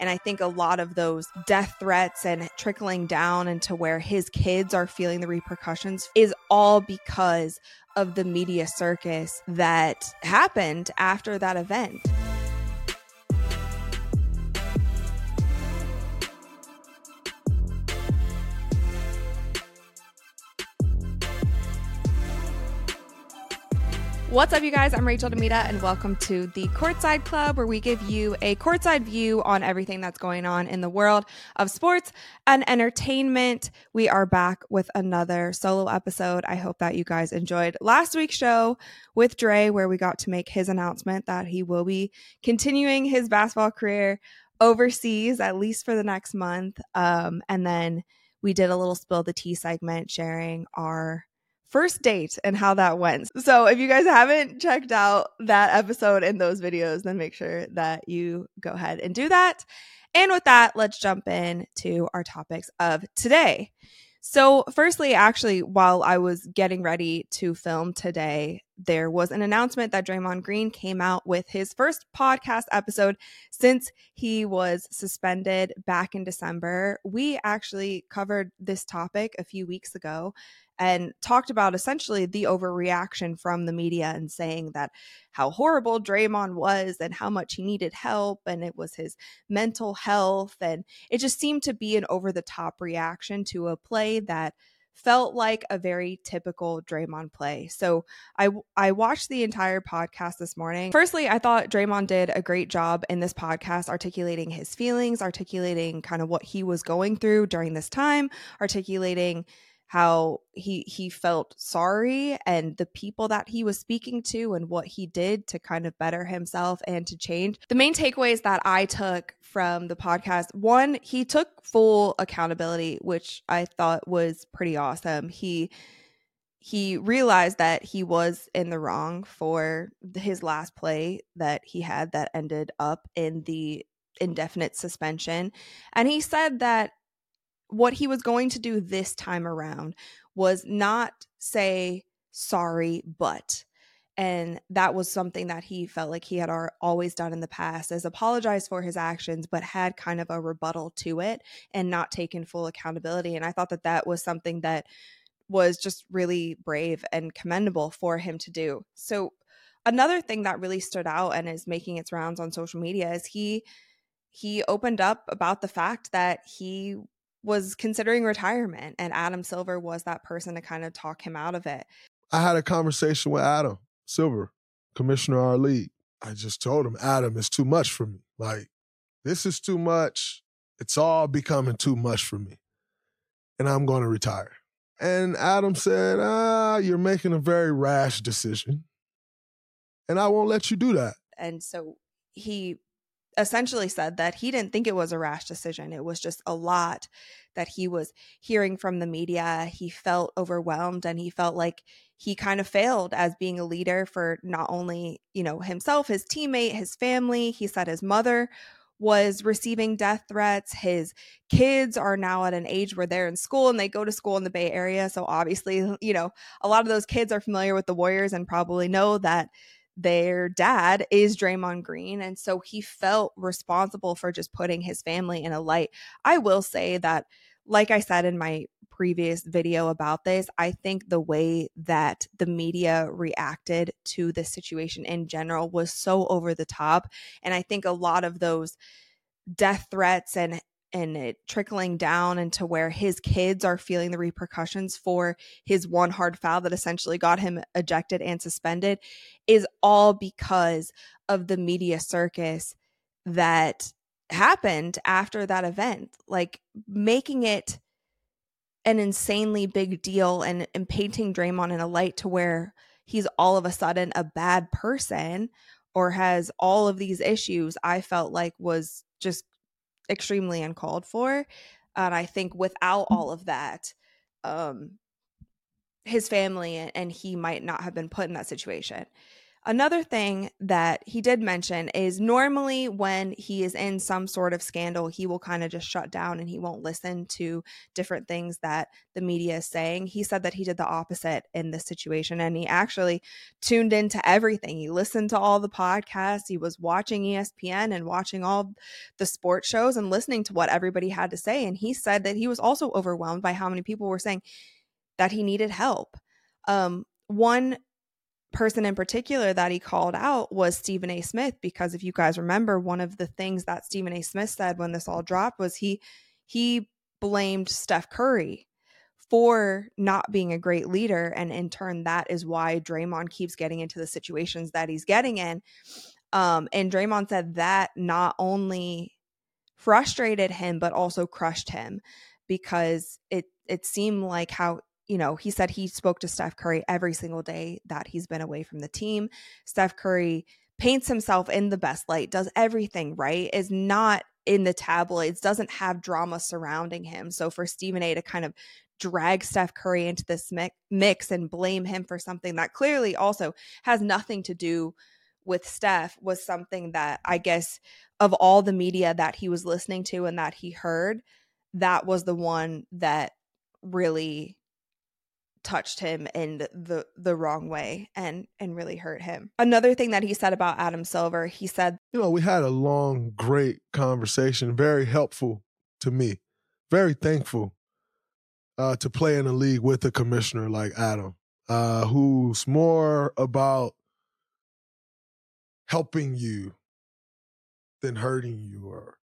And I think a lot of those death threats and trickling down into where his kids are feeling the repercussions is all because of the media circus that happened after that event. What's up, you guys? I'm Rachel Demita, and welcome to the Courtside Club, where we give you a courtside view on everything that's going on in the world of sports and entertainment. We are back with another solo episode. I hope that you guys enjoyed last week's show with Dre, where we got to make his announcement that he will be continuing his basketball career overseas, at least for the next month. Um, and then we did a little spill the tea segment, sharing our first date and how that went. So if you guys haven't checked out that episode and those videos, then make sure that you go ahead and do that. And with that, let's jump in to our topics of today. So, firstly, actually, while I was getting ready to film today, there was an announcement that Draymond Green came out with his first podcast episode since he was suspended back in December. We actually covered this topic a few weeks ago and talked about essentially the overreaction from the media and saying that how horrible Draymond was and how much he needed help and it was his mental health and it just seemed to be an over the top reaction to a play that felt like a very typical Draymond play. So I I watched the entire podcast this morning. Firstly, I thought Draymond did a great job in this podcast articulating his feelings, articulating kind of what he was going through during this time, articulating how he he felt sorry and the people that he was speaking to and what he did to kind of better himself and to change. The main takeaways that I took from the podcast, one, he took full accountability, which I thought was pretty awesome. He he realized that he was in the wrong for his last play that he had that ended up in the indefinite suspension. And he said that what he was going to do this time around was not say sorry but and that was something that he felt like he had always done in the past as apologize for his actions but had kind of a rebuttal to it and not taken full accountability and i thought that that was something that was just really brave and commendable for him to do. So another thing that really stood out and is making its rounds on social media is he he opened up about the fact that he was considering retirement and Adam Silver was that person to kind of talk him out of it. I had a conversation with Adam Silver, commissioner of our league. I just told him, Adam, it's too much for me. Like, this is too much. It's all becoming too much for me. And I'm going to retire. And Adam said, ah, you're making a very rash decision. And I won't let you do that. And so he essentially said that he didn't think it was a rash decision. It was just a lot that he was hearing from the media. He felt overwhelmed and he felt like he kind of failed as being a leader for not only, you know, himself, his teammate, his family. He said his mother was receiving death threats. His kids are now at an age where they're in school and they go to school in the Bay Area. So obviously, you know, a lot of those kids are familiar with the Warriors and probably know that their dad is Draymond Green. And so he felt responsible for just putting his family in a light. I will say that, like I said in my previous video about this, I think the way that the media reacted to this situation in general was so over the top. And I think a lot of those death threats and and it trickling down into where his kids are feeling the repercussions for his one hard foul that essentially got him ejected and suspended is all because of the media circus that happened after that event like making it an insanely big deal and, and painting Draymond in a light to where he's all of a sudden a bad person or has all of these issues I felt like was just extremely uncalled for. And I think without mm. all of that, um, his family and he might not have been put in that situation. Another thing that he did mention is normally when he is in some sort of scandal, he will kind of just shut down and he won't listen to different things that the media is saying. He said that he did the opposite in this situation and he actually tuned into everything. He listened to all the podcasts, he was watching ESPN and watching all the sports shows and listening to what everybody had to say. And he said that he was also overwhelmed by how many people were saying that he needed help. Um, one person in particular that he called out was Stephen A. Smith because if you guys remember, one of the things that Stephen A. Smith said when this all dropped was he he blamed Steph Curry for not being a great leader, and in turn, that is why Draymond keeps getting into the situations that he's getting in. Um, and Draymond said that not only frustrated him but also crushed him because it it seemed like how you know, he said he spoke to Steph Curry every single day that he's been away from the team. Steph Curry paints himself in the best light, does everything right, is not in the tabloids, doesn't have drama surrounding him. So for Stephen A to kind of drag Steph Curry into this mix and blame him for something that clearly also has nothing to do with Steph was something that I guess of all the media that he was listening to and that he heard, that was the one that really touched him in the the wrong way and and really hurt him. Another thing that he said about Adam Silver, he said, "You know, we had a long great conversation, very helpful to me. Very thankful uh, to play in a league with a commissioner like Adam, uh, who's more about helping you than hurting you or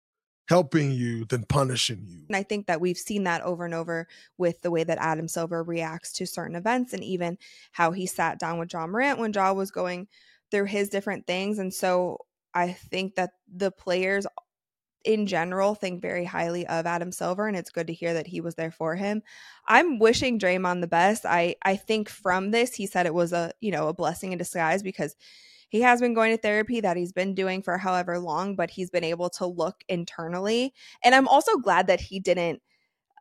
helping you than punishing you. And I think that we've seen that over and over with the way that Adam Silver reacts to certain events and even how he sat down with Ja Morant when Ja was going through his different things. And so I think that the players in general think very highly of Adam Silver and it's good to hear that he was there for him. I'm wishing Draymond the best. I I think from this he said it was a, you know, a blessing in disguise because he has been going to therapy that he's been doing for however long, but he's been able to look internally. And I'm also glad that he didn't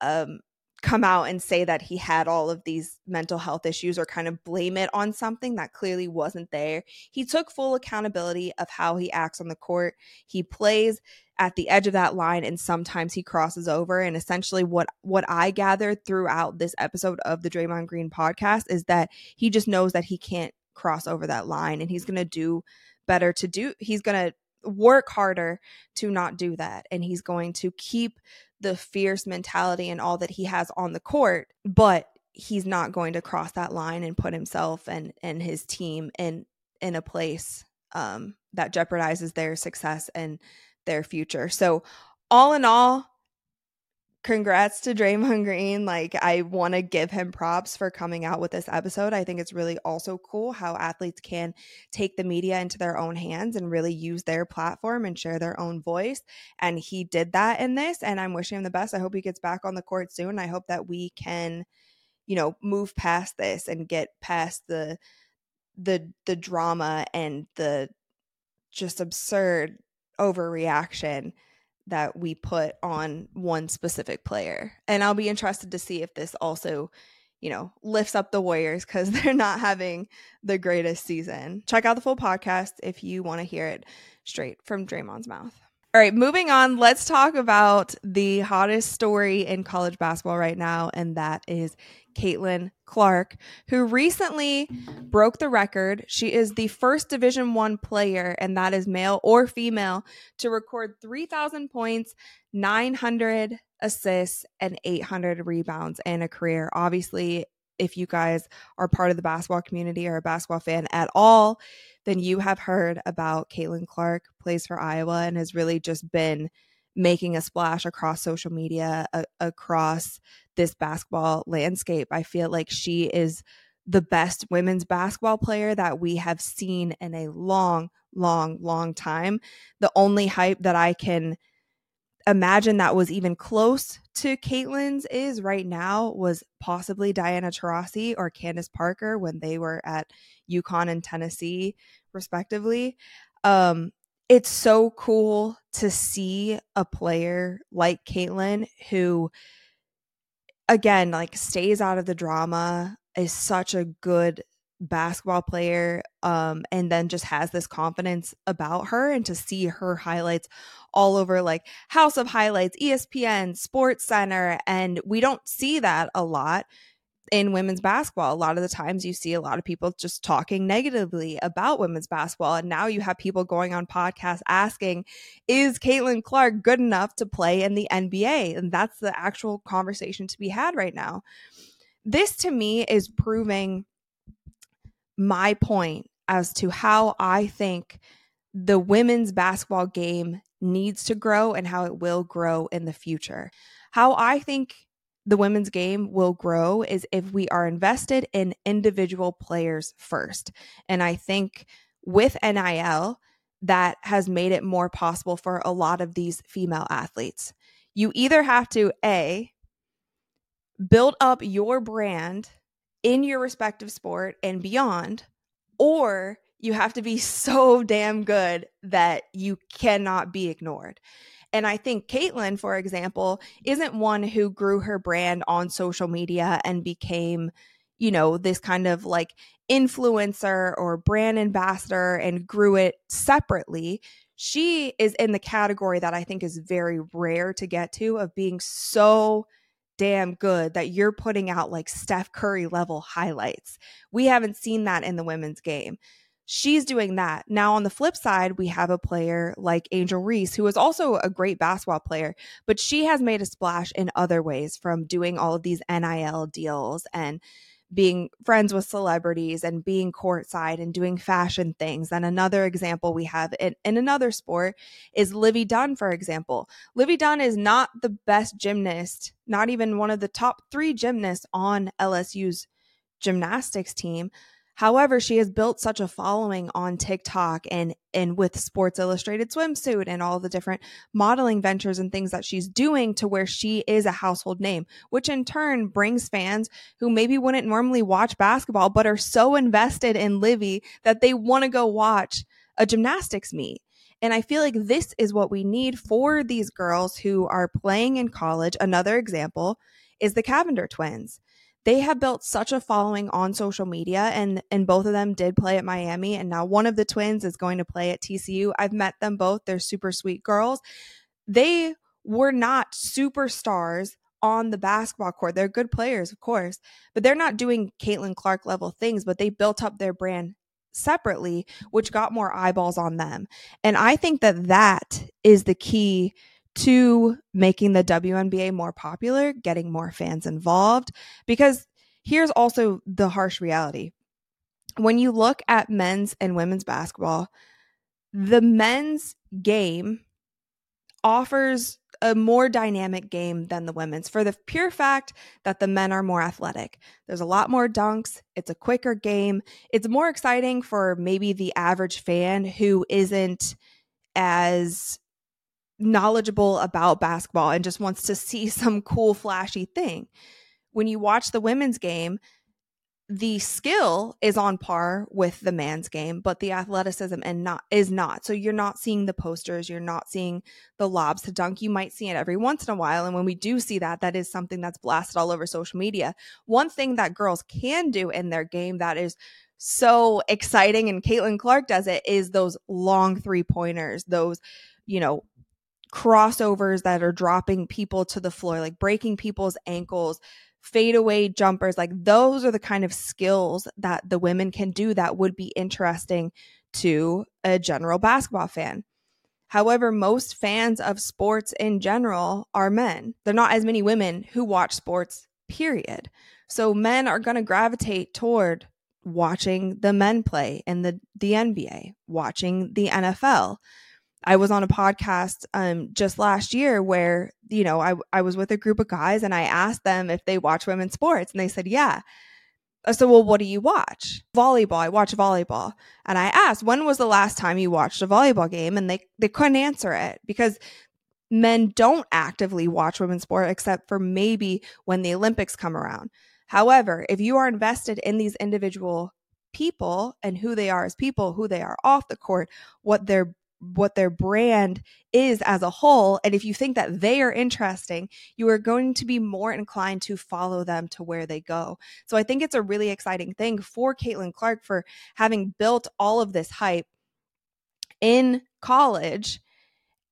um, come out and say that he had all of these mental health issues or kind of blame it on something that clearly wasn't there. He took full accountability of how he acts on the court. He plays at the edge of that line and sometimes he crosses over and essentially what what I gathered throughout this episode of the Draymond Green podcast is that he just knows that he can't cross over that line and he's going to do better to do he's going to work harder to not do that and he's going to keep the fierce mentality and all that he has on the court but he's not going to cross that line and put himself and and his team in in a place um, that jeopardizes their success and their future. So all in all congrats to Draymond Green. Like, I want to give him props for coming out with this episode. I think it's really also cool how athletes can take the media into their own hands and really use their platform and share their own voice. And he did that in this, and I'm wishing him the best. I hope he gets back on the court soon. I hope that we can, you know, move past this and get past the the the drama and the just absurd overreaction that we put on one specific player. And I'll be interested to see if this also, you know, lifts up the Warriors because they're not having the greatest season. Check out the full podcast if you want to hear it straight from Draymond's mouth. All right, moving on, let's talk about the hottest story in college basketball right now, and that is Caitlin Clark, who recently broke the record. She is the first Division One player, and that is male or female, to record 3,000 points, 900 assists, and 800 rebounds in a career. Obviously, if you guys are part of the basketball community or a basketball fan at all, then you have heard about Caitlin Clark, plays for Iowa, and has really just been making a splash across social media, a- across this basketball landscape. I feel like she is the best women's basketball player that we have seen in a long, long, long time. The only hype that I can imagine that was even close to Caitlin's is right now was possibly Diana Taurasi or Candace Parker when they were at UConn and Tennessee, respectively. Um, it's so cool to see a player like Caitlin who, again, like stays out of the drama, is such a good basketball player um and then just has this confidence about her and to see her highlights all over like House of Highlights, ESPN, Sports Center and we don't see that a lot in women's basketball. A lot of the times you see a lot of people just talking negatively about women's basketball. And now you have people going on podcasts asking, is Caitlin Clark good enough to play in the NBA? And that's the actual conversation to be had right now. This to me is proving my point as to how I think the women's basketball game needs to grow and how it will grow in the future. How I think the women's game will grow is if we are invested in individual players first. And I think with NIL, that has made it more possible for a lot of these female athletes. You either have to, A, build up your brand in your respective sport and beyond, or you have to be so damn good that you cannot be ignored. And I think Caitlin, for example, isn't one who grew her brand on social media and became, you know, this kind of like influencer or brand ambassador and grew it separately. She is in the category that I think is very rare to get to of being so damn good that you're putting out like Steph Curry level highlights. We haven't seen that in the women's game she's doing that. Now, on the flip side, we have a player like Angel Reese, who is also a great basketball player, but she has made a splash in other ways from doing all of these NIL deals and being friends with celebrities and being courtside and doing fashion things. And another example we have in, in another sport is Livvy Dunne, for example. Livvy Dunne is not the best gymnast, not even one of the top three gymnasts on LSU's gymnastics team, However, she has built such a following on TikTok and and with Sports Illustrated swimsuit and all the different modeling ventures and things that she's doing to where she is a household name, which in turn brings fans who maybe wouldn't normally watch basketball but are so invested in Livvy that they want to go watch a gymnastics meet. And I feel like this is what we need for these girls who are playing in college. Another example is the Cavinder twins they have built such a following on social media and and both of them did play at Miami and now one of the twins is going to play at TCU. I've met them both. They're super sweet girls. They were not superstars on the basketball court. They're good players, of course, but they're not doing Caitlin Clark level things, but they built up their brand separately, which got more eyeballs on them. And I think that that is the key to making the WNBA more popular, getting more fans involved. Because here's also the harsh reality when you look at men's and women's basketball, the men's game offers a more dynamic game than the women's for the pure fact that the men are more athletic. There's a lot more dunks, it's a quicker game. It's more exciting for maybe the average fan who isn't as knowledgeable about basketball and just wants to see some cool, flashy thing. When you watch the women's game, the skill is on par with the man's game, but the athleticism and not is not. So you're not seeing the posters, you're not seeing the lobs to dunk. You might see it every once in a while. And when we do see that, that is something that's blasted all over social media. One thing that girls can do in their game that is so exciting, and Caitlin Clark does it, is those long three pointers, those, you know, crossovers that are dropping people to the floor, like breaking people's ankles, fadeaway jumpers. Like those are the kind of skills that the women can do that would be interesting to a general basketball fan. However, most fans of sports in general are men. There are not as many women who watch sports, period. So men are going to gravitate toward watching the men play in the, the NBA, watching the NFL, I was on a podcast um, just last year where, you know, I, I was with a group of guys and I asked them if they watch women's sports and they said, yeah. I said, well, what do you watch? Volleyball. I watch volleyball. And I asked, when was the last time you watched a volleyball game? And they, they couldn't answer it because men don't actively watch women's sport except for maybe when the Olympics come around. However, if you are invested in these individual people and who they are as people, who they are off the court, what their what their brand is as a whole and if you think that they are interesting you are going to be more inclined to follow them to where they go so i think it's a really exciting thing for caitlin clark for having built all of this hype in college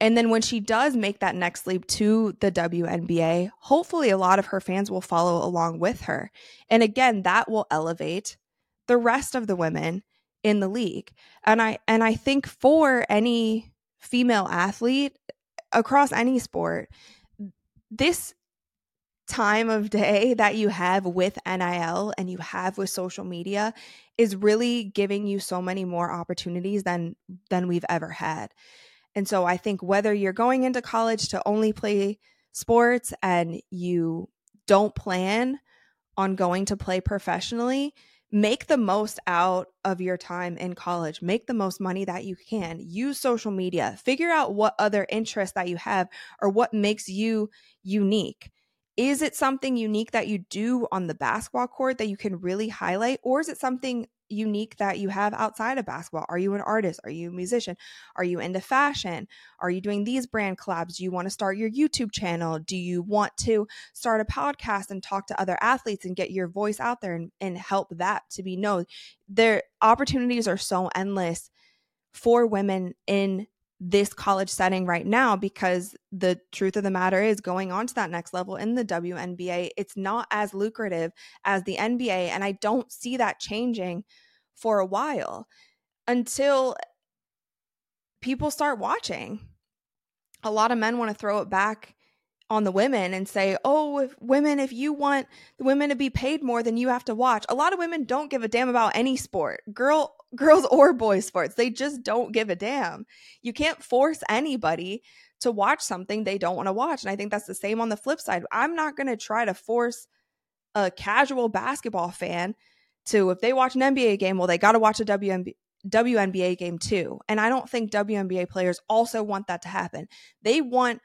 and then when she does make that next leap to the WNBA, hopefully a lot of her fans will follow along with her. And again, that will elevate the rest of the women in the league. And I and I think for any female athlete across any sport, this time of day that you have with NIL and you have with social media is really giving you so many more opportunities than than we've ever had. And so I think whether you're going into college to only play sports and you don't plan on going to play professionally, make the most out of your time in college. Make the most money that you can. Use social media. Figure out what other interests that you have or what makes you unique. Is it something unique that you do on the basketball court that you can really highlight? Or is it something unique that you have outside of basketball? Are you an artist? Are you a musician? Are you into fashion? Are you doing these brand collabs? Do you want to start your YouTube channel? Do you want to start a podcast and talk to other athletes and get your voice out there and, and help that to be known? Their opportunities are so endless for women in this college setting right now because the truth of the matter is going on to that next level in the WNBA it's not as lucrative as the NBA and I don't see that changing for a while until people start watching. A lot of men want to throw it back on the women and say, "Oh, if women, if you want the women to be paid more, then you have to watch." A lot of women don't give a damn about any sport, girl, girls or boys sports. They just don't give a damn. You can't force anybody to watch something they don't want to watch, and I think that's the same on the flip side. I'm not going to try to force a casual basketball fan to if they watch an NBA game, well, they got to watch a WNBA WNBA game too. And I don't think WNBA players also want that to happen. They want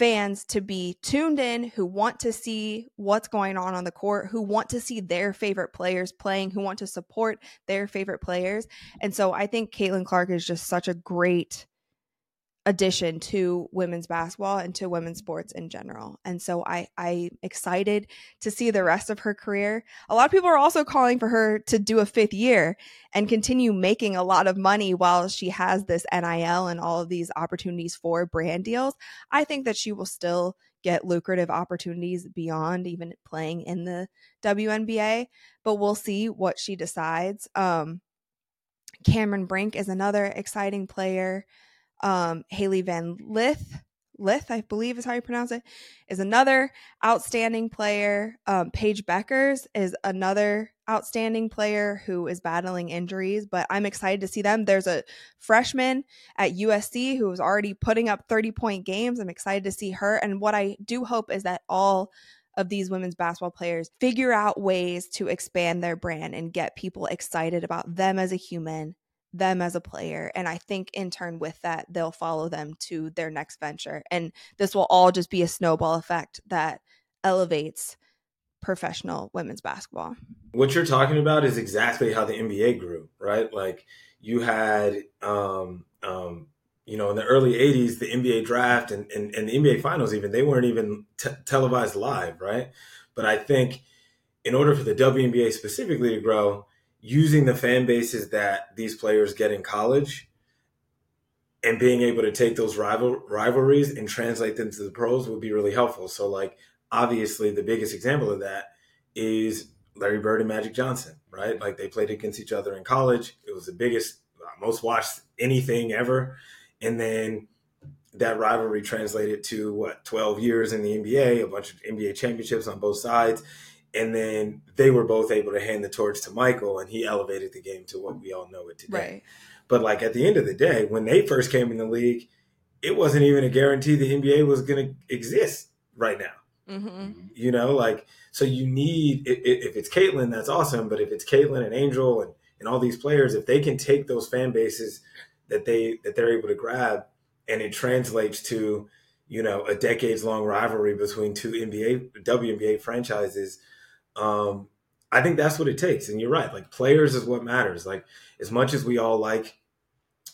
fans to be tuned in who want to see what's going on on the court, who want to see their favorite players playing, who want to support their favorite players. And so I think Caitlin Clark is just such a great addition to women's basketball and to women's sports in general. And so I I'm excited to see the rest of her career. A lot of people are also calling for her to do a fifth year and continue making a lot of money while she has this NIL and all of these opportunities for brand deals. I think that she will still get lucrative opportunities beyond even playing in the WNBA, but we'll see what she decides. Um Cameron Brink is another exciting player um, Hailey Van Lith, Lith, I believe is how you pronounce it, is another outstanding player. Um, Paige Bueckers is another outstanding player who is battling injuries, but I'm excited to see them. There's a freshman at USC who is already putting up 30 point games. I'm excited to see her. And what I do hope is that all of these women's basketball players figure out ways to expand their brand and get people excited about them as a human them as a player. And I think in turn with that, they'll follow them to their next venture. And this will all just be a snowball effect that elevates professional women's basketball. What you're talking about is exactly how the NBA grew, right? Like you had, um, um, you know, in the early 80s, the NBA draft and, and, and the NBA finals, even, they weren't even t- televised live, right? But I think in order for the WNBA specifically to grow, using the fan bases that these players get in college and being able to take those rival rivalries and translate them to the pros would be really helpful. So like obviously the biggest example of that is Larry Bird and Magic Johnson, right? Like they played against each other in college. It was the biggest most watched anything ever. And then that rivalry translated to what 12 years in the NBA, a bunch of NBA championships on both sides and then they were both able to hand the torch to Michael, and he elevated the game to what we all know it today. Right. But like at the end of the day, when they first came in the league, it wasn't even a guarantee the NBA was going to exist right now. Mm-hmm. You know, like so you need if it's Caitlin, that's awesome. But if it's Caitlin and Angel and and all these players, if they can take those fan bases that they that they're able to grab, and it translates to you know a decades long rivalry between two NBA WNBA franchises um, I think that's what it takes. And you're right. Like players is what matters. Like as much as we all like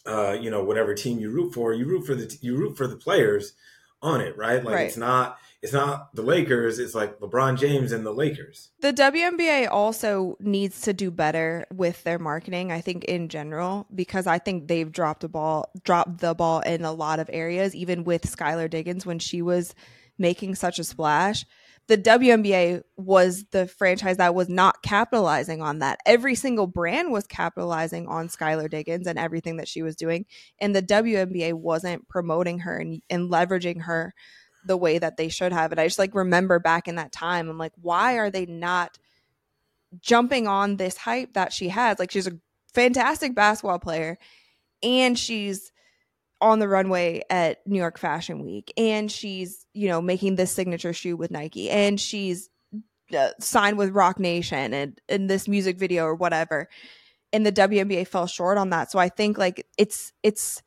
uh, you know, whatever team you root for, you root for the you root for the players on it, right? Like right. it's not it's not the Lakers, it's like LeBron James and the Lakers. The WNBA also needs to do better with their marketing, I think in general, because I think they've dropped the ball dropped the ball in a lot of areas, even with Skylar Diggins when she was making such a splash. The WNBA was the franchise that was not capitalizing on that. Every single brand was capitalizing on Skylar Diggins and everything that she was doing. And the WNBA wasn't promoting her and, and leveraging her the way that they should have. And I just like remember back in that time, I'm like, why are they not jumping on this hype that she has? Like, she's a fantastic basketball player and she's on the runway at New York Fashion Week and she's, you know, making this signature shoe with Nike and she's uh, signed with Roc Nation and in this music video or whatever. And the WNBA fell short on that. So I think like it's it's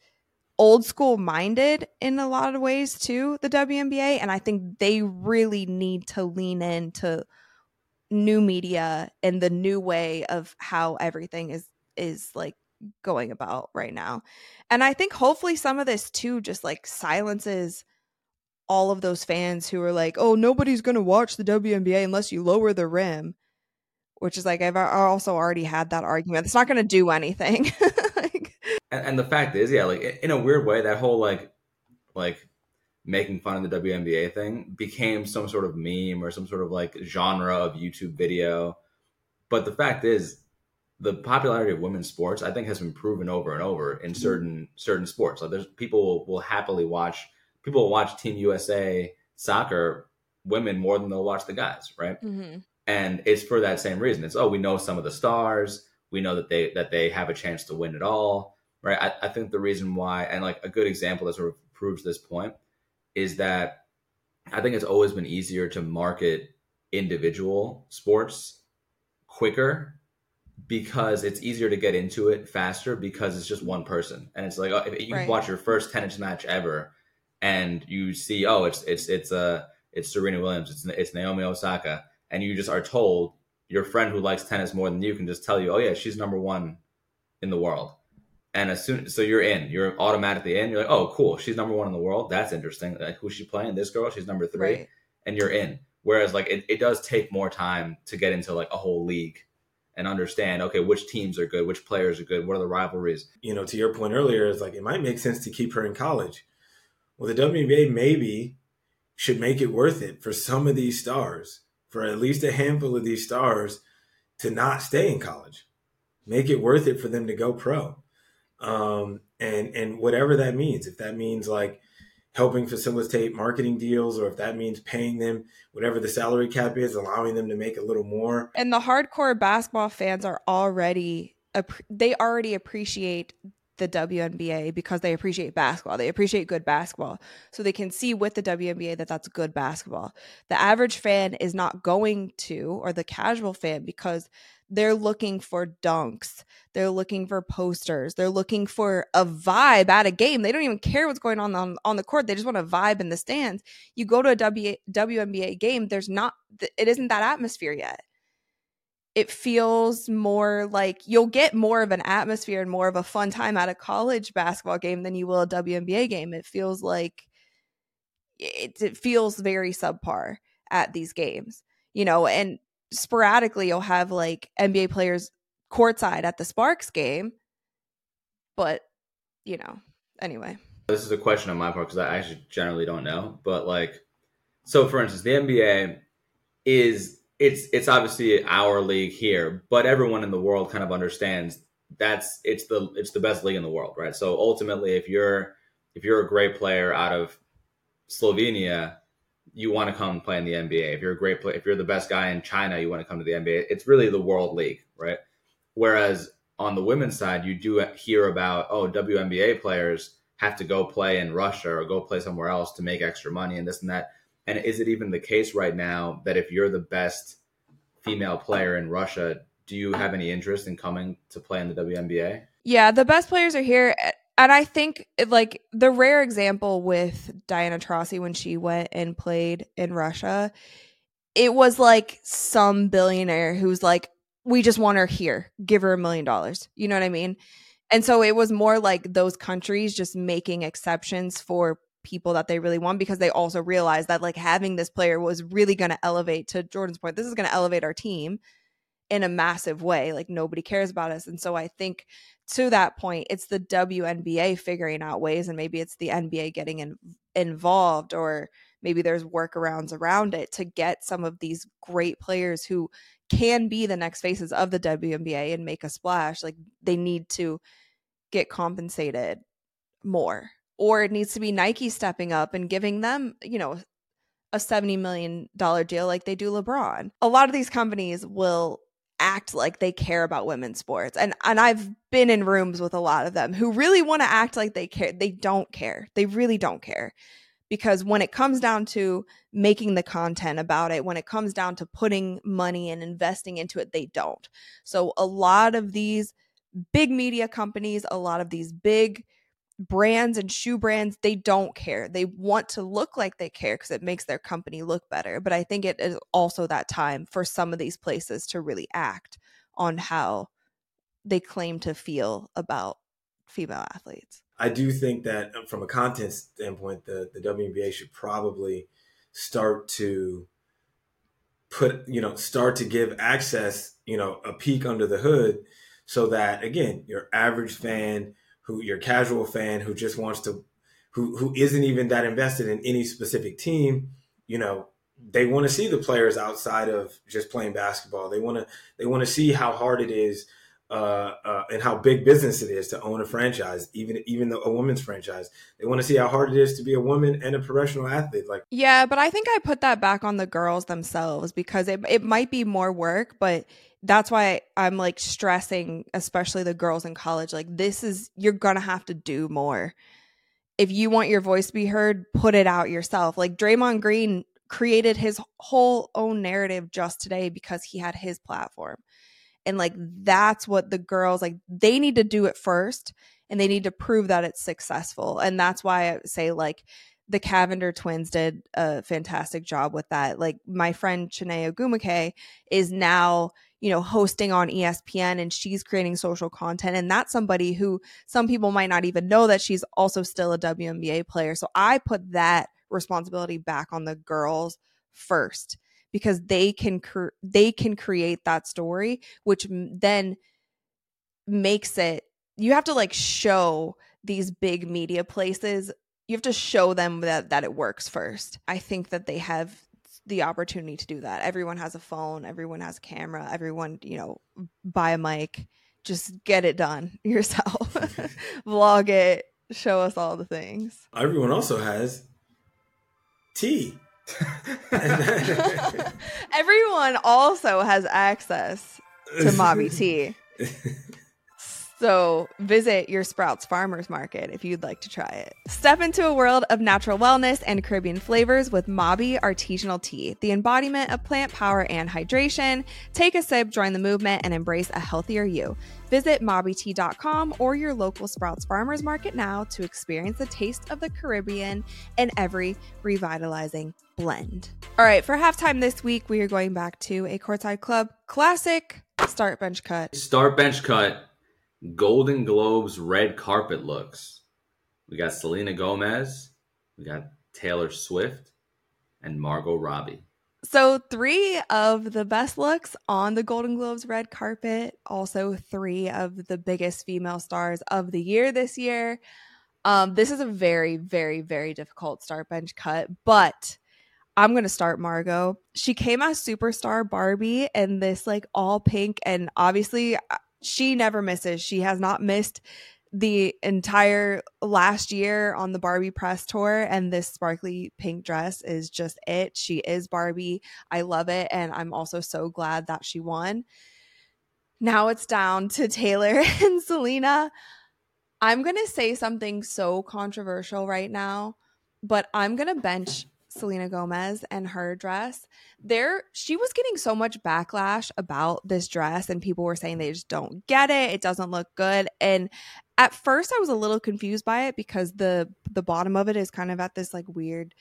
old school minded in a lot of ways too, the WNBA. And I think they really need to lean into new media and the new way of how everything is is like going about right now. And I think hopefully some of this too just like silences all of those fans who are like, "Oh, nobody's going to watch the WNBA unless you lower the rim." Which is like I've also already had that argument. It's not going to do anything. and, and the fact is, yeah, like in a weird way, that whole like like making fun of the WNBA thing became some sort of meme or some sort of like genre of YouTube video. But the fact is, the popularity of women's sports, I think, has been proven over and over in mm-hmm. certain certain sports. Like there's people will, will happily watch people will watch Team USA soccer women more than they'll watch the guys, right? Mm-hmm. And it's for that same reason. It's oh, we know some of the stars, we know that they that they have a chance to win it all right? I, I think the reason why, and like a good example that sort of proves this point, is that I think it's always been easier to market individual sports quicker because it's easier to get into it faster because it's just one person and it's like oh, if you right. watch your first tennis match ever and you see oh it's it's it's uh it's Serena Williams it's it's Naomi Osaka and you just are told your friend who likes tennis more than you can just tell you oh yeah she's number one in the world and as soon so you're in, you're automatically in. You're like, oh, cool, she's number one in the world. That's interesting. Like, who's she playing? This girl, she's number three, right. and you're in. Whereas like it, it does take more time to get into like a whole league and understand okay which teams are good which players are good what are the rivalries. You know to your point earlier is like it might make sense to keep her in college. Well the WNBA maybe should make it worth it for some of these stars for at least a handful of these stars to not stay in college. Make it worth it for them to go pro. Um, and and whatever that means. If that means like helping facilitate marketing deals, or if that means paying them whatever the salary cap is, allowing them to make a little more. And the hardcore basketball fans are already they already appreciate the WNBA because they appreciate basketball. They appreciate good basketball. So they can see with the WNBA that that's good basketball. The average fan is not going to, or the casual fan, because they're looking for dunks. They're looking for posters. They're looking for a vibe at a game. They don't even care what's going on on, on the court. They just want a vibe in the stands. You go to a w, WNBA game, there's not, it isn't that atmosphere yet. It feels more like you'll get more of an atmosphere and more of a fun time at a college basketball game than you will a WNBA game. It feels like it, it feels very subpar at these games, you know, and sporadically you'll have like NBA players courtside at the Sparks game. But, you know, anyway. This is a question on my part because I actually generally don't know. But like so for instance, the NBA is it's it's obviously our league here, but everyone in the world kind of understands that's it's the it's the best league in the world, right? So ultimately if you're if you're a great player out of Slovenia, you want to come play in the NBA. If you're a great player, if you're the best guy in China, you want to come to the NBA. It's really the world league, right? Whereas on the women's side, you do hear about oh WNBA players have to go play in Russia or go play somewhere else to make extra money and this and that. And is it even the case right now that if you're the best female player in Russia, do you have any interest in coming to play in the WNBA? Yeah, the best players are here and I think like the rare example with Diana Taurasi when she went and played in Russia, it was like some billionaire who's like, we just want her here, give her a million dollars. You know what I mean? And so it was more like those countries just making exceptions for people that they really want because they also realized that like having this player was really going to elevate to Jordan's point this is going to elevate our team in a massive way like nobody cares about us and so I think to that point it's the WNBA figuring out ways and maybe it's the NBA getting in, involved or maybe there's workarounds around it to get some of these great players who can be the next faces of the WNBA and make a splash like they need to get compensated more or it needs to be Nike stepping up and giving them, you know, a $70 million deal like they do LeBron. A lot of these companies will act like they care about women's sports. And and I've been in rooms with a lot of them who really want to act like they care. They don't care. They really don't care. Because when it comes down to making the content about it, when it comes down to putting money and investing into it, they don't. So a lot of these big media companies, a lot of these big brands and shoe brands, they don't care. They want to look like they care because it makes their company look better. But I think it is also that time for some of these places to really act on how they claim to feel about female athletes. I do think that um, from a content standpoint, the, the WNBA should probably start to put, you know, start to give access, you know, a peek under the hood so that, again, your average fan who your casual fan who just wants to who who isn't even that invested in any specific team, you know, they want to see the players outside of just playing basketball. They want to they want to see how hard it is uh, uh, and how big business it is to own a franchise, even even though a women's franchise. They want to see how hard it is to be a woman and a professional athlete. Like, yeah, but I think I put that back on the girls themselves because it it might be more work, but that's why I'm like stressing, especially the girls in college. Like, this is, you're to have to do more. If you want your voice to be heard, put it out yourself. Like, Draymond Green created his whole own narrative just today because he had his platform. And like, that's what the girls, like, they need to do it first and they need to prove that it's successful. And that's why I say, like, the Cavinder twins did a fantastic job with that. Like my friend Chiney Ogwumike is now you know, hosting on ESPN and she's creating social content. And that's somebody who some people might not even know that she's also still a WNBA player. So I put that responsibility back on the girls first because they can cre- they can create that story which then makes it you have to like show these big media places you have to show them that that it works first i think that they have the opportunity to do that. Everyone has a phone, everyone has a camera, everyone, you know, buy a mic, just get it done yourself. Vlog it, show us all the things. Everyone also has tea. everyone also has access to Mobby tea. So visit your Sprouts Farmers Market if you'd like to try it. Step into a world of natural wellness and Caribbean flavors with Mobby Artisanal Tea, the embodiment of plant power and hydration. Take a sip, join the movement, and embrace a healthier you. Visit mobbytea.com or your local Sprouts Farmers Market now to experience the taste of the Caribbean in every revitalizing blend. All right, for halftime this week, we are going back to a Courtside Club classic start bench cut. Start bench cut Golden Globes red carpet looks. We got Selena Gomez, we got Taylor Swift, and Margot Robbie. So, three of the best looks on the Golden Globes red carpet, also three of the biggest female stars of the year this year. Um, this is a very, very, very difficult start bench cut, but I'm gonna start Margot. She came as superstar Barbie in this like all pink, and obviously she never misses. She has not missed the entire last year on the Barbie press tour and this sparkly pink dress is just it. She is Barbie. I love it and I'm also so glad that she won. Now it's down to Taylor and Selena. I'm going to say something so controversial right now, but I'm going to bench Selena Gomez and her dress. There, she was getting so much backlash about this dress, and people were saying they just don't get it. It doesn't look good. And at first, I was a little confused by it because the the bottom of it is kind of at this like weird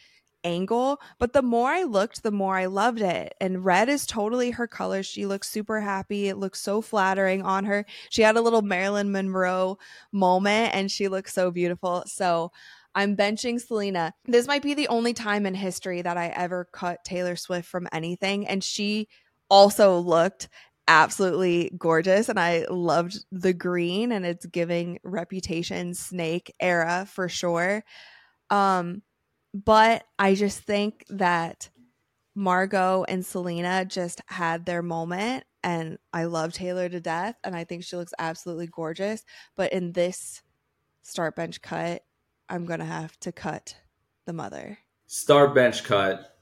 angle. But the more I looked, the more I loved it. And red is totally her color. She looks super happy. It looks so flattering on her. She had a little Marilyn Monroe moment and she looks so beautiful. So I'm benching Selena. This might be the only time in history that I ever cut Taylor Swift from anything. And she also looked absolutely gorgeous and I loved the green and it's giving reputation snake era for sure. Um but I just think that Margot and Selena just had their moment and I love Taylor to death and I think she looks absolutely gorgeous, but in this start bench cut, I'm going to have to cut the mother. Star bench cut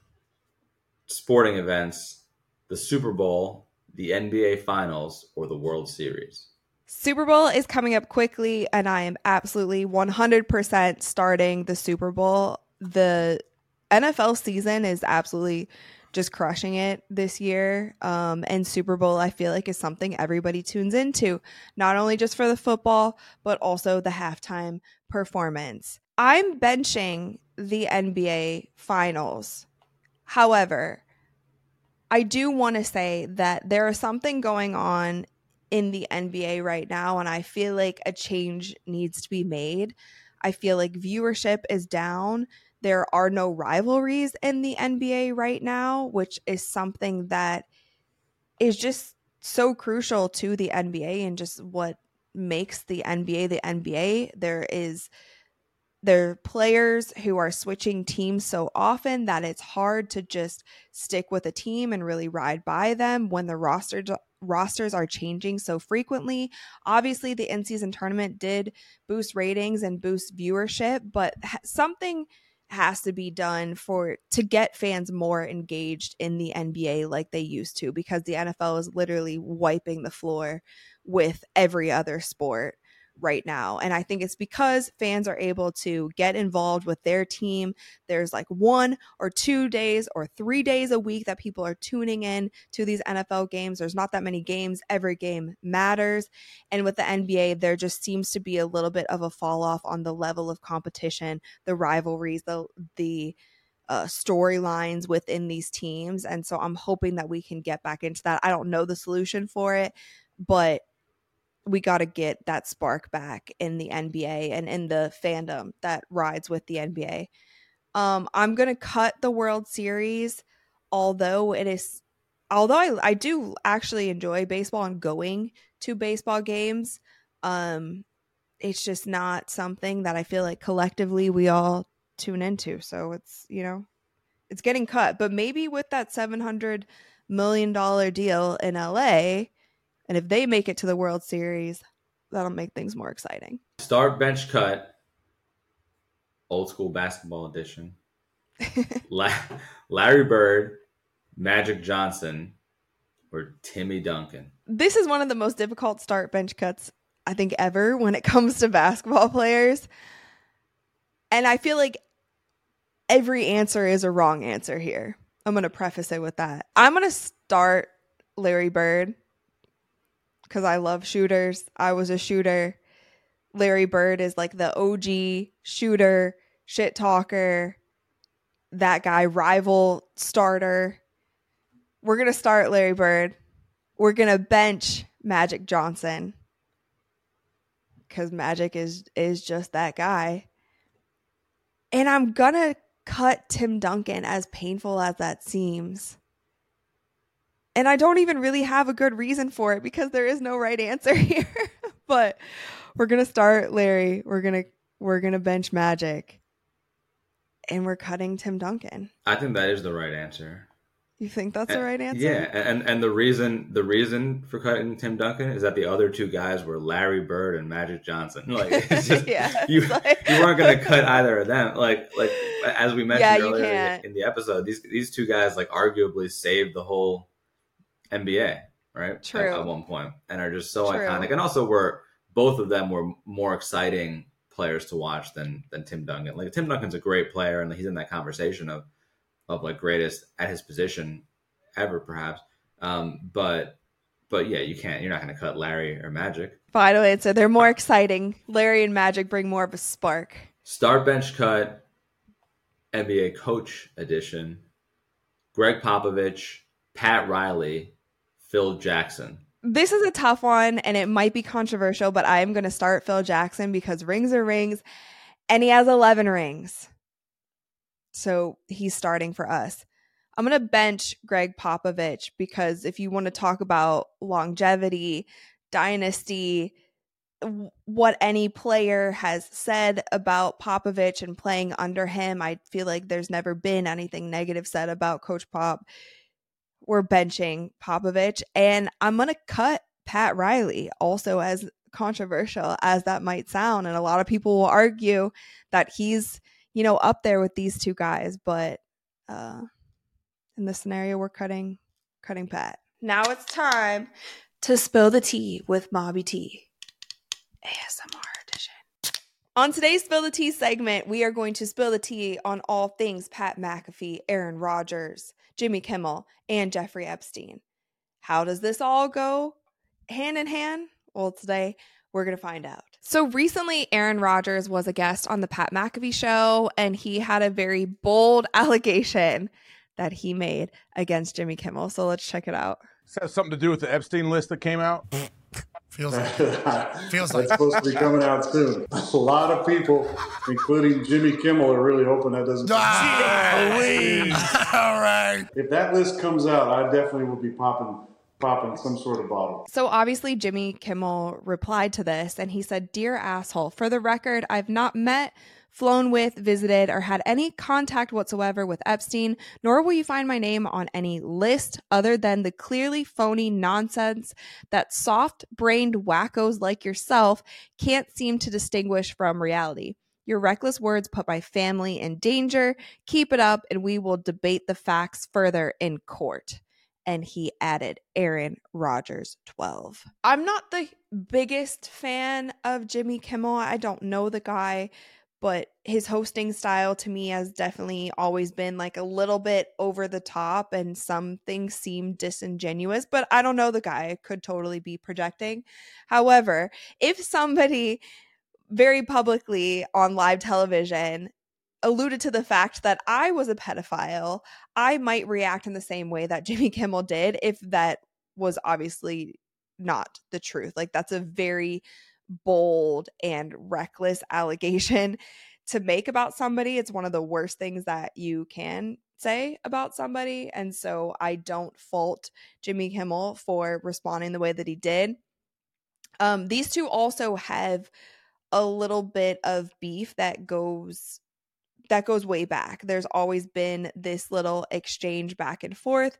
sporting events, the Super Bowl, the NBA Finals, or the World Series? Super Bowl is coming up quickly, and I am absolutely 100% starting the Super Bowl. The NFL season is absolutely just crushing it this year. Um, and Super Bowl, I feel like, is something everybody tunes into, not only just for the football, but also the halftime performance. I'm benching the NBA Finals. However, I do want to say that there is something going on in the NBA right now, and I feel like a change needs to be made. I feel like viewership is down. There are no rivalries in the NBA right now, which is something that is just so crucial to the NBA and just what makes the NBA the NBA. There is there are players who are switching teams so often that it's hard to just stick with a team and really ride by them when the roster rosters are changing so frequently. Obviously, the in-season tournament did boost ratings and boost viewership, but something has to be done for to get fans more engaged in the NBA like they used to because the NFL is literally wiping the floor with every other sport right now. And I think it's because fans are able to get involved with their team. There's like one or two days or three days a week that people are tuning in to these NFL games. There's not that many games. Every game matters. And with the NBA, there just seems to be a little bit of a fall off on the level of competition, the rivalries, the, the, uh, storylines within these teams. And so I'm hoping that we can get back into that. I don't know the solution for it, but we got to get that spark back in the NBA and in the fandom that rides with the NBA. Um, I'm going to cut the World Series, although it is, although I, I do actually enjoy baseball and going to baseball games. Um, it's just not something that I feel like collectively we all tune into. So it's, you know, it's getting cut. But maybe with that $700 million deal in LA, and if they make it to the World Series, that'll make things more exciting. Start bench cut, old school basketball edition. La- Larry Bird, Magic Johnson, or Timmy Duncan. This is one of the most difficult start bench cuts I think ever when it comes to basketball players. And I feel like every answer is a wrong answer here. I'm going to preface it with that. I'm going to start Larry Bird because I love shooters. I was a shooter. Larry Bird is like the OG shooter, shit talker, that guy, rival starter. We're going to start Larry Bird. We're going to bench Magic Johnson cuz Magic is is just that guy. And I'm going to cut Tim Duncan as painful as that seems. And I don't even really have a good reason for it because there is no right answer here. but we're going to start Larry. We're going to we're going to bench Magic. And we're cutting Tim Duncan. I think that is the right answer. You think that's and, the right answer? Yeah, and and the reason the reason for cutting Tim Duncan is that the other two guys were Larry Bird and Magic Johnson. Like, just, yeah, you like... you weren't going to cut either of them. Like like as we mentioned yeah, earlier in the episode, these these two guys like arguably saved the whole NBA, right? True. At, at one point, and are just so True. iconic, and also were both of them were more exciting players to watch than than Tim Duncan. Like Tim Duncan's a great player, and he's in that conversation of of like greatest at his position ever, perhaps. Um, but but yeah, you can't. You're not going to cut Larry or Magic. Final answer. They're more exciting. Larry and Magic bring more of a spark. Start bench cut NBA coach edition. Gregg Popovich, Pat Riley, Phil Jackson. This is a tough one and it might be controversial, but I am going to start Phil Jackson because rings are rings and he has 11 rings. So he's starting for us. I'm going to bench Gregg Popovich because if you want to talk about longevity, dynasty, what any player has said about Popovich and playing under him, I feel like there's never been anything negative said about Coach Pop. We're benching Popovich, and I'm going to cut Pat Riley, also as controversial as that might sound. And a lot of people will argue that he's, you know, up there with these two guys, but uh, in this scenario, we're cutting cutting Pat. Now it's time to spill the tea with Mobby T. ASMR edition. On today's Spill the Tea segment, we are going to spill the tea on all things Pat McAfee, Aaron Rodgers, Jimmy Kimmel, and Jeffrey Epstein. How does this all go hand in hand? Well, today we're going to find out. So recently, Aaron Rodgers was a guest on the Pat McAfee show, and he had a very bold allegation that he made against Jimmy Kimmel. So let's check it out. This has something to do with the Epstein list that came out. Feels like feels That's like supposed to be coming out soon. A lot of people, including Jimmy Kimmel, are really hoping that doesn't. Ah, Lee. All right. If that list comes out, I definitely will be popping popping some sort of bottle. So obviously, Jimmy Kimmel replied to this and he said, Dear asshole, for the record, I've not met, flown with, visited, or had any contact whatsoever with Epstein, nor will you find my name on any list other than the clearly phony nonsense that soft brained wackos like yourself can't seem to distinguish from reality. Your reckless words put my family in danger. Keep it up, and we will debate the facts further in court and he added Aaron Rodgers 12. I'm not the biggest fan of Jimmy Kimmel. I don't know the guy, but his hosting style to me has definitely always been like a little bit over the top and some things seem disingenuous, but I don't know the guy. I could totally be projecting. However, if somebody very publicly on live television alluded to the fact that I was a pedophile, I might react in the same way that Jimmy Kimmel did if that was obviously not the truth. Like that's a very bold and reckless allegation to make about somebody. It's one of the worst things that you can say about somebody. And so I don't fault Jimmy Kimmel for responding the way that he did. Um, these two also have a little bit of beef that goes that goes way back. There's always been this little exchange back and forth.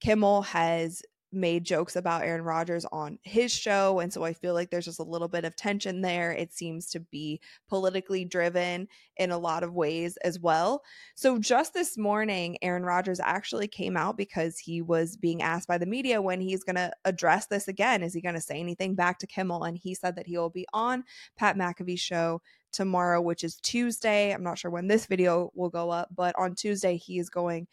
Kimmel has made jokes about Aaron Rodgers on his show. And so I feel like there's just a little bit of tension there. It seems to be politically driven in a lot of ways as well. So just this morning, Aaron Rodgers actually came out because he was being asked by the media when he's going to address this again. Is he going to say anything back to Kimmel? And he said that he will be on Pat McAfee's show tomorrow, which is Tuesday. I'm not sure when this video will go up, but on Tuesday, he is going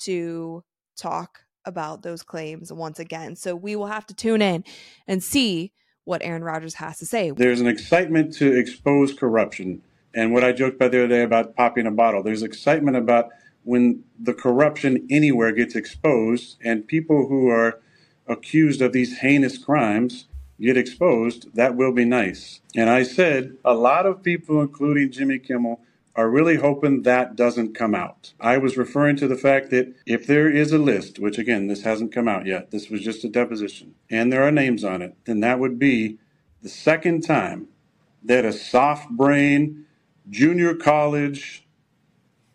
to talk about those claims once again. So we will have to tune in and see what Aaron Rodgers has to say. There's an excitement to expose corruption. And what I joked about the other day about popping a bottle, there's excitement about when the corruption anywhere gets exposed and people who are accused of these heinous crimes get exposed, that will be nice. And I said a lot of people, including Jimmy Kimmel, are really hoping that doesn't come out. I was referring to the fact that if there is a list, which again, this hasn't come out yet, this was just a deposition, and there are names on it, then that would be the second time that a soft brain junior college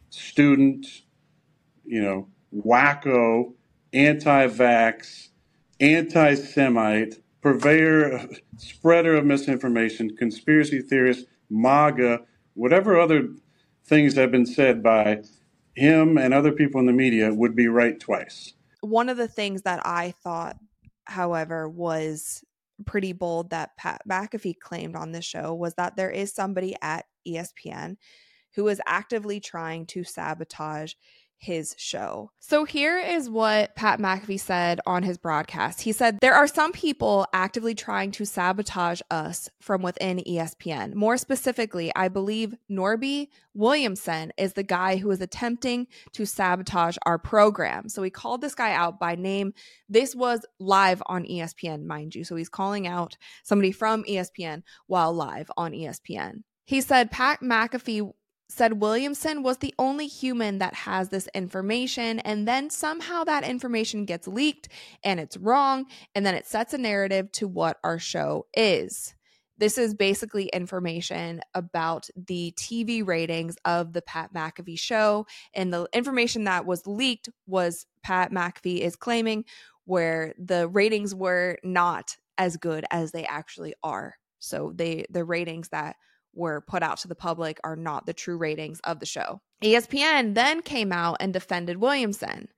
student, you know, wacko, anti vax, anti Semite, purveyor, spreader of misinformation, conspiracy theorist, MAGA, whatever other things that have been said by him and other people in the media would be right twice. One of the things that I thought, however, was pretty bold that Pat McAfee claimed on this show was that there is somebody at ESPN who is actively trying to sabotage his show. So here is what Pat McAfee said on his broadcast. He said, There are some people actively trying to sabotage us from within ESPN. More specifically, I believe Norby Williamson is the guy who is attempting to sabotage our program. So he called this guy out by name. This was live on ESPN, mind you. So he's calling out somebody from ESPN while live on ESPN. He said Pat McAfee said Williamson was the only human that has this information, and then somehow that information gets leaked and it's wrong, and then it sets a narrative to what our show is. This is basically information about the TV ratings of the Pat McAfee show. And the information that was leaked was Pat McAfee is claiming where the ratings were not as good as they actually are. So they the ratings that were put out to the public are not the true ratings of the show. ESPN then came out and defended Williamson.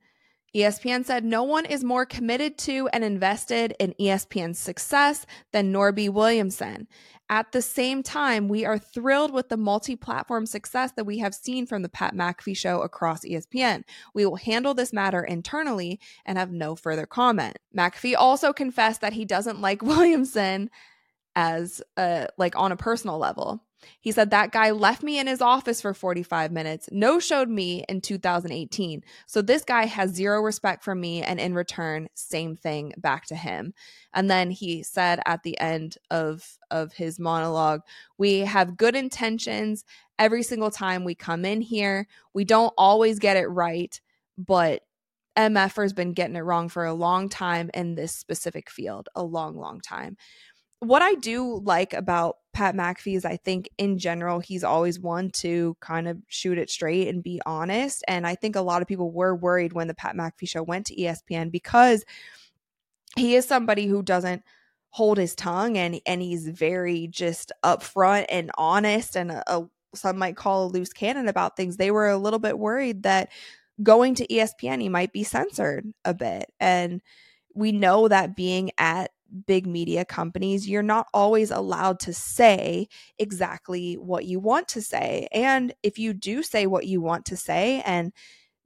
ESPN said no one is more committed to and invested in ESPN's success than Norby Williamson. At the same time, we are thrilled with the multi platform success that we have seen from the Pat McAfee show across ESPN. We will handle this matter internally and have no further comment. McAfee also confessed that he doesn't like Williamson as a, like on a personal level. He said that guy left me in his office for 45 minutes, no showed me in 2018. So this guy has zero respect for me. And in return, same thing back to him. And then he said at the end of, of his monologue, we have good intentions every single time we come in here. We don't always get it right, but MFer's been getting it wrong for a long time in this specific field, a long, long time what I do like about Pat McAfee is I think in general he's always one to kind of shoot it straight and be honest. And I think a lot of people were worried when the Pat McAfee show went to ESPN because he is somebody who doesn't hold his tongue and and he's very just upfront and honest and a, a some might call a loose cannon about things. They were a little bit worried that going to ESPN he might be censored a bit and we know that being at big media companies, you're not always allowed to say exactly what you want to say. And if you do say what you want to say and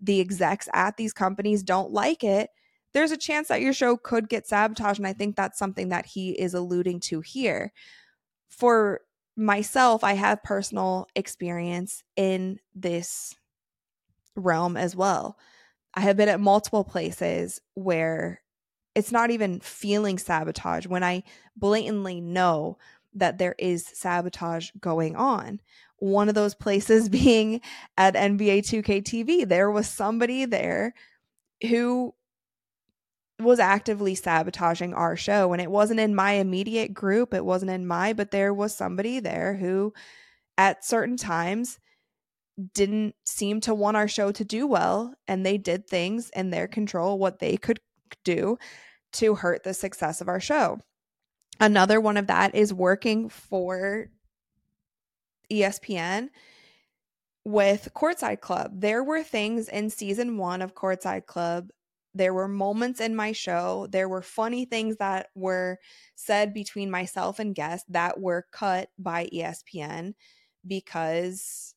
the execs at these companies don't like it, there's a chance that your show could get sabotaged. And I think that's something that he is alluding to here. For myself, I have personal experience in this realm as well. I have been at multiple places where it's not even feeling sabotage when I blatantly know that there is sabotage going on. One of those places being at NBA 2K TV. There was somebody there who was actively sabotaging our show and it wasn't in my immediate group it wasn't in my but there was somebody there who at certain times didn't seem to want our show to do well and they did things in their control what they could do to hurt the success of our show. Another one of that is working for ESPN with Courtside Club. There were things in season one of Courtside Club. There were moments in my show. There were funny things that were said between myself and guests that were cut by ESPN because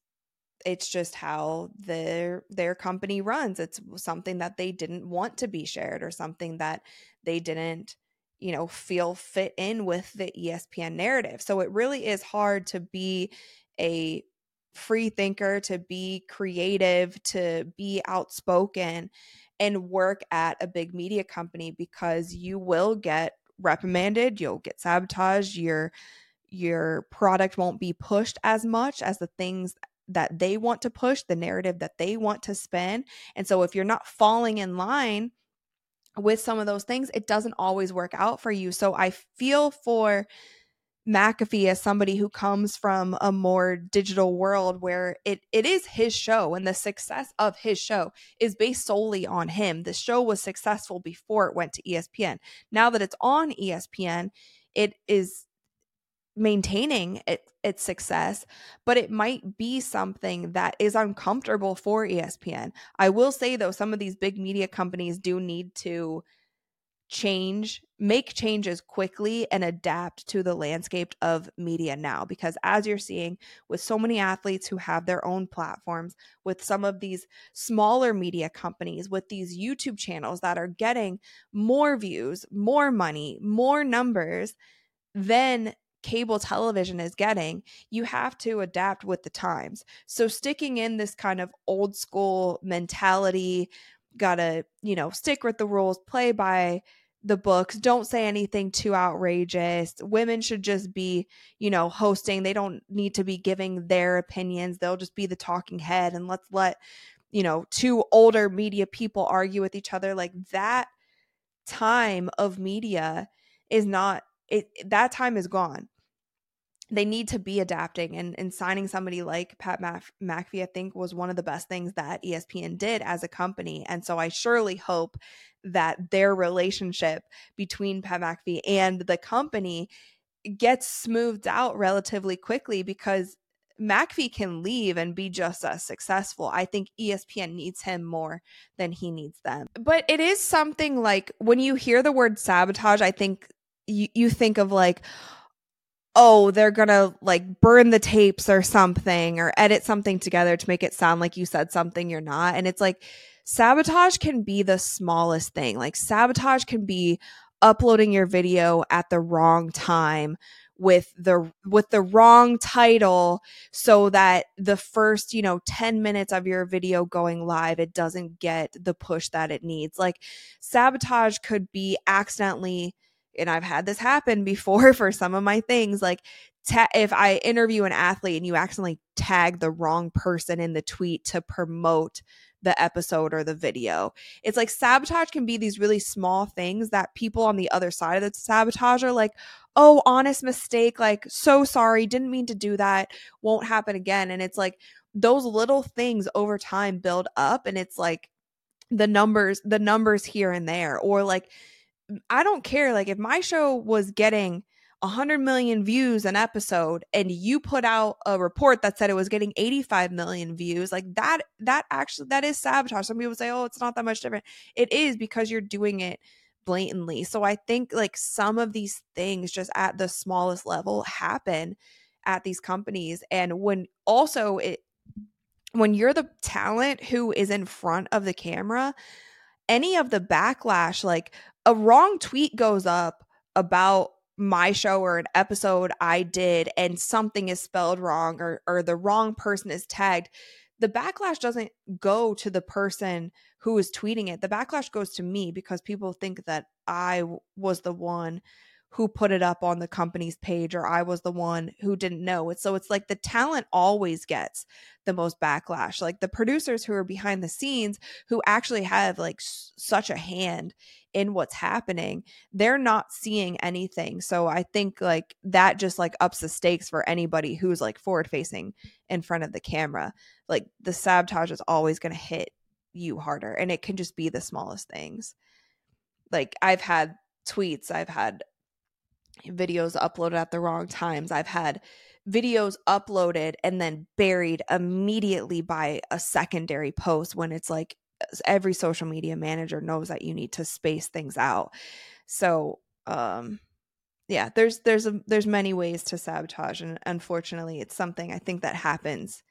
it's just how their their company runs. It's something that they didn't want to be shared or something that they didn't you know feel fit in with the espn narrative. So it really is hard to be a free thinker to be creative to be outspoken and work at a big media company because you will get reprimanded you'll get sabotaged your your product won't be pushed as much as the things that they want to push, the narrative that they want to spin. And so if you're not falling in line with some of those things, it doesn't always work out for you. So I feel for McAfee as somebody who comes from a more digital world where it it is his show and the success of his show is based solely on him. The show was successful before it went to ESPN. Now that it's on ESPN, it is maintaining it, its success, but it might be something that is uncomfortable for ESPN. I will say though, some of these big media companies do need to change make changes quickly and adapt to the landscape of media now because as you're seeing with so many athletes who have their own platforms with some of these smaller media companies with these YouTube channels that are getting more views, more money, more numbers than cable television is getting, you have to adapt with the times. So sticking in this kind of old school mentality, got to, you know, stick with the rules, play by the books. Don't say anything too outrageous. Women should just be, you know, hosting. They don't need to be giving their opinions. They'll just be the talking head and let's let, you know, two older media people argue with each other like that time of media is not it that time is gone they need to be adapting and, and signing somebody like Pat McAfee, I think was one of the best things that ESPN did as a company. And so I surely hope that their relationship between Pat McAfee and the company gets smoothed out relatively quickly because McAfee can leave and be just as successful. I think ESPN needs him more than he needs them. But it is something like when you hear the word sabotage, I think you, you think of like, oh, they're gonna like burn the tapes or something or edit something together to make it sound like you said something you're not. And it's like sabotage can be the smallest thing. Like sabotage can be uploading your video at the wrong time with the with the wrong title so that the first you know 10 minutes of your video going live it doesn't get the push that it needs like sabotage could be accidentally and I've had this happen before for some of my things. Like, ta- if I interview an athlete and you accidentally tag the wrong person in the tweet to promote the episode or the video, it's like sabotage can be these really small things that people on the other side of the sabotage are like, oh, honest mistake. Like, so sorry. Didn't mean to do that. Won't happen again. And it's like, those little things over time build up and it's like the numbers the numbers here and there or like I don't care. Like if my show was getting 100 million views an episode and you put out a report that said it was getting 85 million views like that that actually that is sabotage. Some people say oh it's not that much different. It is because you're doing it blatantly. So i think like some of these things just at the smallest level happen at these companies. And when also it when you're the talent who is in front of the camera any of the backlash like a wrong tweet goes up about my show or an episode I did and something is spelled wrong or or the wrong person is tagged, the backlash doesn't go to the person who is tweeting it. The backlash goes to me because people think that I was the one who put it up on the company's page or I was the one who didn't know it. So it's like the talent always gets the most backlash. Like the producers who are behind the scenes who actually have like s- such a hand in what's happening, they're not seeing anything. So I think like that just like ups the stakes for anybody who's like forward facing in front of the camera. Like the sabotage is always going to hit you harder and it can just be the smallest things. Like I've had tweets, I've had videos uploaded at the wrong times. I've had videos uploaded and then buried immediately by a secondary post when it's like every social media manager knows that you need to space things out. So, um yeah, there's there's a there's many ways to sabotage and unfortunately it's something I think that happens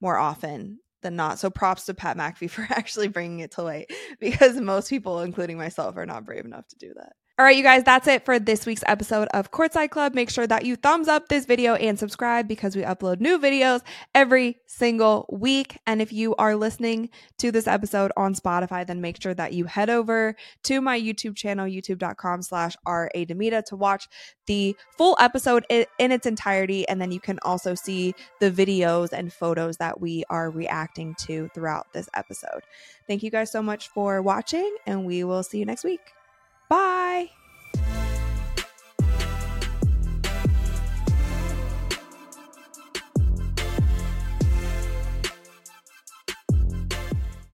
more often than not. So props to Pat McAfee for actually bringing it to light because most people including myself are not brave enough to do that. All right, you guys, that's it for this week's episode of Courtside Club. Make sure that you thumbs up this video and subscribe because we upload new videos every single week. And if you are listening to this episode on Spotify, then make sure that you head over to my YouTube channel, youtube.com slash Demita to watch the full episode in its entirety. And then you can also see the videos and photos that we are reacting to throughout this episode. Thank you guys so much for watching, and we will see you next week. Bye.